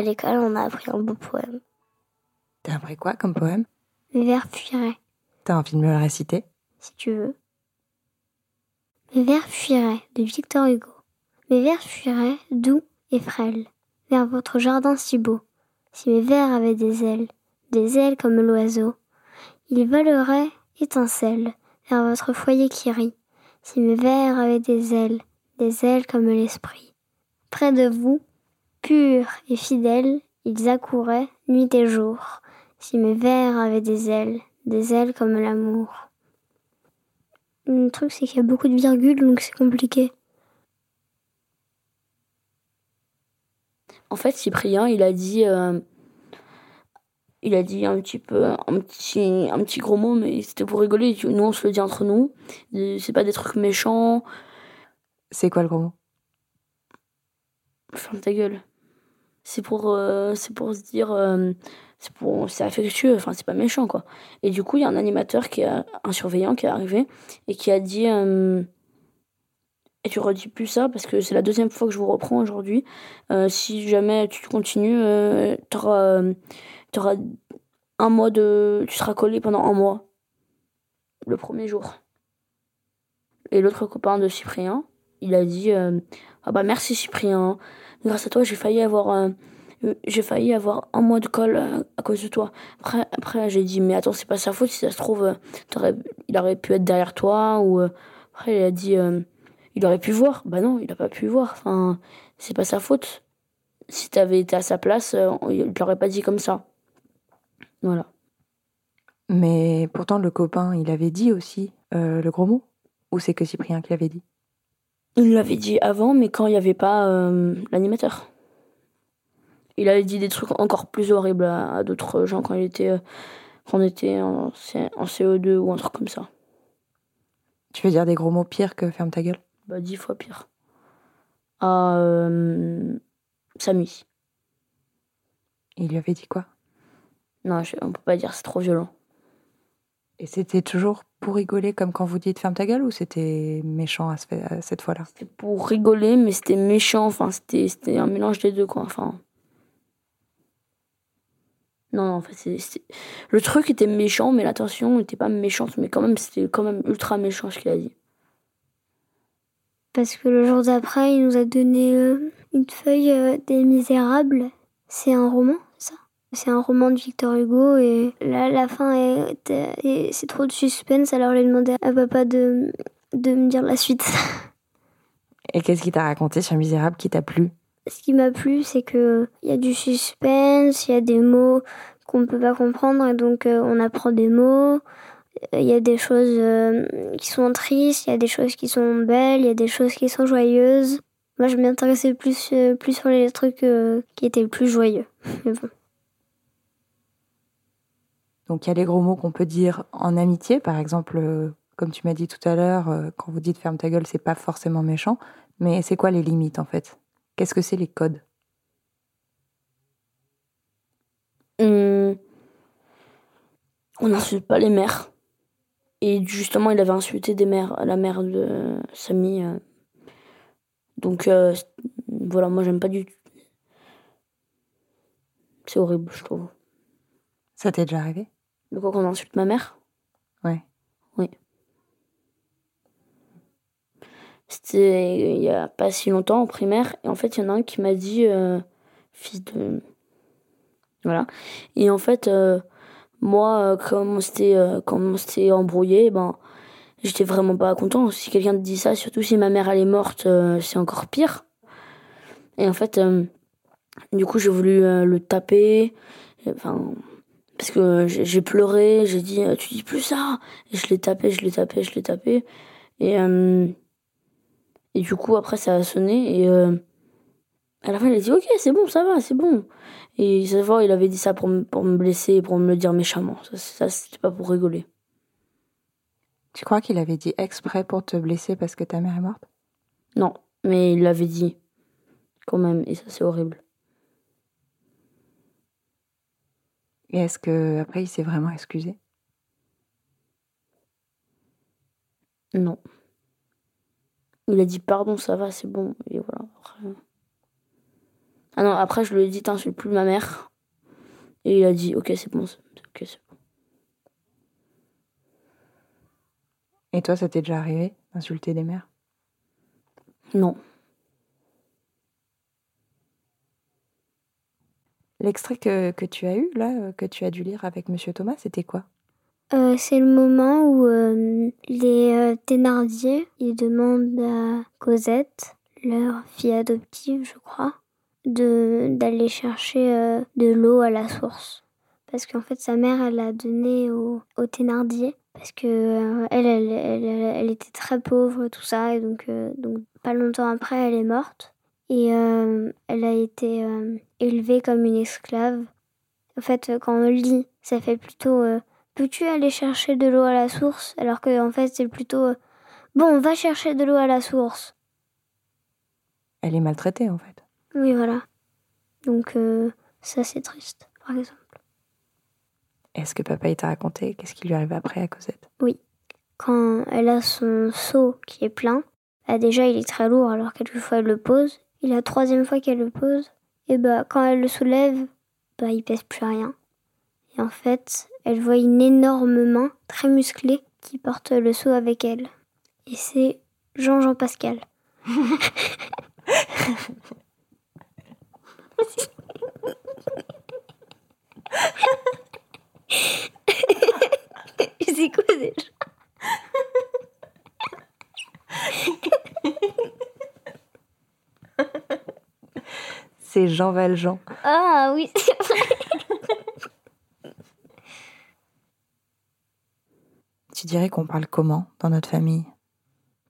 à l'école, on a appris un beau poème. T'as appris quoi comme poème? Mes vers fuiraient, T'as envie de me le réciter? Si tu veux. Mes vers fuiraient de Victor Hugo. Mes vers fuiraient doux et frêles vers votre jardin si beau. Si mes vers avaient des ailes, des ailes comme l'oiseau, ils voleraient étincelles vers votre foyer qui rit. Si mes vers avaient des ailes, des ailes comme l'esprit. Près de vous, purs et fidèles, ils accouraient nuit et jour. Si mes vers avaient des ailes, des ailes comme l'amour. Le truc, c'est qu'il y a beaucoup de virgules, donc c'est compliqué. En fait, Cyprien, il a dit, euh, il a dit un petit peu, un petit, un petit gros mot, mais c'était pour rigoler. Nous, on se le dit entre nous. C'est pas des trucs méchants. C'est quoi le gros mot? Ferme ta gueule. C'est pour, euh, c'est pour se dire, euh, c'est pour, c'est affectueux. Enfin, c'est pas méchant, quoi. Et du coup, il y a un animateur qui a, un surveillant qui est arrivé et qui a dit. euh, et tu redis plus ça parce que c'est la deuxième fois que je vous reprends aujourd'hui. Si jamais tu continues, t'auras, t'auras un mois de. Tu seras collé pendant un mois. Le premier jour. Et l'autre copain de Cyprien, il a dit Ah bah merci Cyprien. Grâce à toi, j'ai failli avoir. euh, j'ai failli avoir un mois de colle euh, à cause de toi. Après, après j'ai dit, mais attends, c'est pas sa faute, si ça se trouve, euh, il aurait pu être derrière toi, ou. après, il a dit, il aurait pu voir. Bah non, il a pas pu voir. Enfin, c'est pas sa faute. Si t'avais été à sa place, il l'aurait pas dit comme ça. Voilà. Mais pourtant, le copain, il avait dit aussi le gros mot Ou c'est que Cyprien qui l'avait dit? Il l'avait dit avant, mais quand il n'y avait pas euh, l'animateur. Il avait dit des trucs encore plus horribles à, à d'autres gens quand il était, euh, quand on était en, en CE2 ou un truc comme ça. Tu veux dire des gros mots pires que ferme ta gueule? Bah, dix fois pire. À euh, Samy. Il lui avait dit quoi? Non, je- on peut pas dire, c'est trop violent. Et c'était toujours pour rigoler comme quand vous dites ferme ta gueule ou c'était méchant à, ce à cette fois-là? C'était pour rigoler, mais c'était méchant. Enfin, c'était c'était un mélange des deux, quoi. Enfin. Non, non, en fait, c'est- c'est- le truc était méchant, mais l'attention n'était pas méchante. Mais quand même, c'était quand même ultra méchant ce qu'il a dit. Parce que le jour d'après, il nous a donné euh, une feuille euh, des Misérables. C'est un roman, C'est un roman de Victor Hugo et là, la fin est, est- c'est trop de suspense. Alors j'ai demandé à papa de, de me dire la suite. Et qu'est-ce qu'il t'a raconté sur Misérable qui t'a plu? Ce qui m'a plu, c'est que il y a du suspense, il y a des mots qu'on ne peut pas comprendre et donc euh, on apprend des mots. Il y a des choses euh, qui sont tristes, il y a des choses qui sont belles, il y a des choses qui sont joyeuses. Moi, je m'intéressais plus, euh, plus sur les trucs qui étaient plus joyeux. Mais bon. Donc il y a les gros mots qu'on peut dire en amitié, par exemple, euh, comme tu m'as dit tout à l'heure, euh, quand vous dites ferme ta gueule, c'est pas forcément méchant. Mais c'est quoi les limites en fait? Qu'est-ce que c'est les codes? Hum, On n'insulte pas les mères. Et justement, il avait insulté des mères, la mère de Samy. euh. Donc, euh, voilà, moi, j'aime pas du tout. C'est horrible, je trouve. Ça t'est déjà arrivé? De quoi qu'on insulte ma mère? Ouais. Oui. C'était il y a pas si longtemps en primaire. Et en fait, il y en a un qui m'a dit euh, fils de. Voilà. Et en fait, euh, moi, euh, comme on s'était euh, embrouillé, ben, j'étais vraiment pas content. Si quelqu'un te dit ça, surtout si ma mère elle est morte, c'est encore pire. Et en fait, du coup, j'ai voulu le taper. Enfin, parce que j'ai pleuré, j'ai dit euh, tu dis plus ça. Et je l'ai tapé, je l'ai tapé, je l'ai tapé. Et, euh, et du coup, après, ça a sonné. Et euh, à la fin, il a dit ok, c'est bon, ça va, c'est bon. Et ça voit, il avait dit ça pour me, pour me blesser, pour me le dire méchamment. Ça, ça c'était pas pour rigoler. Tu crois qu'il avait dit exprès pour te blesser parce que ta mère est morte? Non, mais il l'avait dit quand même. Et ça, c'est horrible. Et est-ce que après il s'est vraiment excusé? Non. Il a dit pardon, ça va, c'est bon. Et voilà. Après... Ah non, après, je lui ai dit, t'insultes plus ma mère. Et il a dit, ok, c'est bon. ok, c'est bon. Et toi, ça t'est déjà arrivé d'insulter des mères? Non. L'extrait que, que tu as eu, là, euh, que tu as dû lire avec Monsieur Thomas, c'était quoi? Euh, c'est le moment où euh, les Thénardier ils demandent à Cosette, leur fille adoptive, je crois, d'aller chercher de l'eau à la source. Parce qu'en fait, sa mère, elle a donné au, au Thénardier. Parce que elle, elle, elle, elle- était très pauvre, tout ça. Et donc, donc, pas longtemps après, elle est morte. Et euh, elle a été euh, élevée comme une esclave. En fait, euh, quand on lit, ça fait plutôt euh, Peux-tu aller chercher de l'eau à la source? Alors que en fait, c'est plutôt Bon, va chercher de l'eau à la source. Elle est maltraitée, en fait. Oui, voilà. Donc, ça, c'est triste, par exemple. Est-ce que papa il t'a raconté qu'est-ce qui lui arrive après à Cosette? Quand elle a son seau qui est plein, bah déjà, il est très lourd, alors quelquefois, elle le pose. Et la troisième fois qu'elle le pose, et bah, quand elle le soulève, bah, il pèse plus rien. Et en fait, elle voit une énorme main, très musclée, qui porte le seau avec elle. Et c'est Jean-Jean Pascal. c'est quoi C'est Jean Valjean. Ah oui, c'est vrai. Tu dirais qu'on parle comment dans notre famille?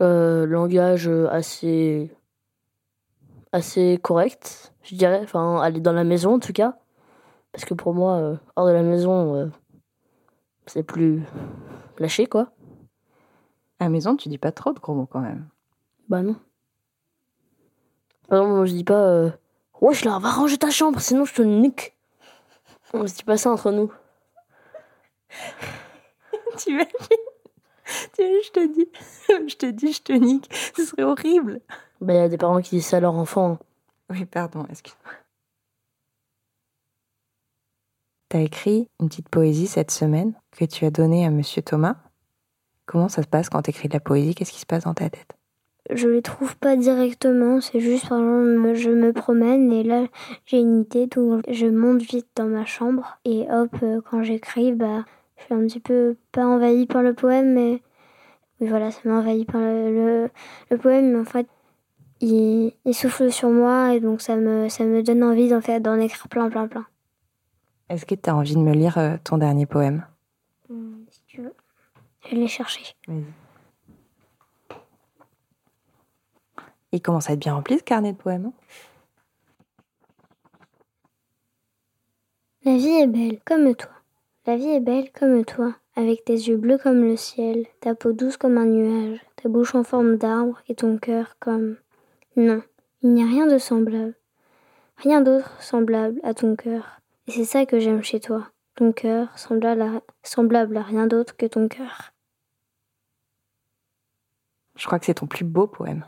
Euh, langage euh, assez. assez correct, je dirais. Enfin, aller dans la maison en tout cas. Parce que pour moi, euh, hors de la maison, euh, c'est plus lâché quoi. À la maison, tu dis pas trop de gros mots quand même. Bah non. Par exemple, moi, je dis pas euh, Wesh là, va ranger ta chambre, sinon je te nique. On se dit pas ça entre nous. Tu imagines je te dis, je te dis, je te nique. Ce serait horrible. Bah, il y a des parents qui disent ça à leur enfant. Oui, pardon, excuse-moi. T'as écrit une petite poésie cette semaine que tu as donnée à Monsieur Thomas? Comment ça se passe quand t'écris de la poésie? Qu'est-ce qui se passe dans ta tête? Je les trouve pas directement, c'est juste par exemple, je me promène et là j'ai une idée, donc je monte vite dans ma chambre et hop, euh, quand j'écris, bah, je suis un petit peu pas envahie par le poème, mais oui, voilà, ça m'a envahi par le, le, le poème, mais en fait, il, il souffle sur moi et donc ça me, ça me donne envie d'en faire, d'en écrire plein, plein, plein. Est-ce que t'as envie de me lire euh, ton dernier poème? Hum, si tu veux. Je l'ai cherché. Il commence à être bien rempli ce carnet de poèmes. hein La vie est belle comme toi. La vie est belle comme toi, avec tes yeux bleus comme le ciel, ta peau douce comme un nuage, ta bouche en forme d'arbre et ton cœur comme... Non, il n'y a rien de semblable. Rien d'autre semblable à ton cœur. Et c'est ça que j'aime chez toi. Ton cœur semblable à, semblable à rien d'autre que ton cœur. Je crois que c'est ton plus beau poème.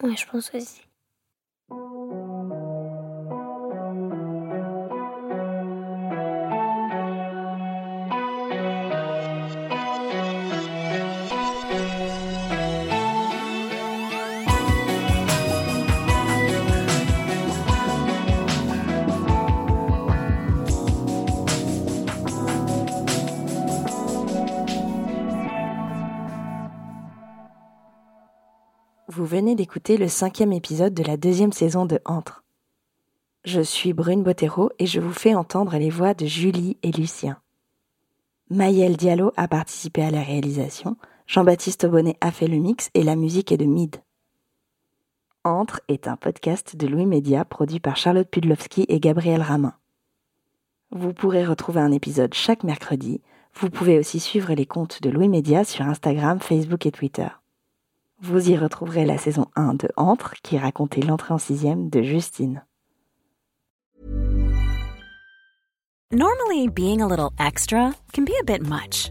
Ouais, je pense aussi. Vous venez d'écouter le cinquième épisode de la deuxième saison de Entre. Je suis Brune Bottero et je vous fais entendre les voix de Julie et Lucien. Maëlle Diallo a participé à la réalisation, Jean-Baptiste Aubonnet a fait le mix et la musique est de Mid. Entre est un podcast de Louis Média produit par Charlotte Pudlowski et Gabriel Ramin. Vous pourrez retrouver un épisode chaque mercredi. Vous pouvez aussi suivre les comptes de Louis Média sur Instagram, Facebook et Twitter. Vous y retrouverez la saison 1 de Entre qui racontait l'entrée en sixième de Justine. Normally, being a little extra can be a bit much,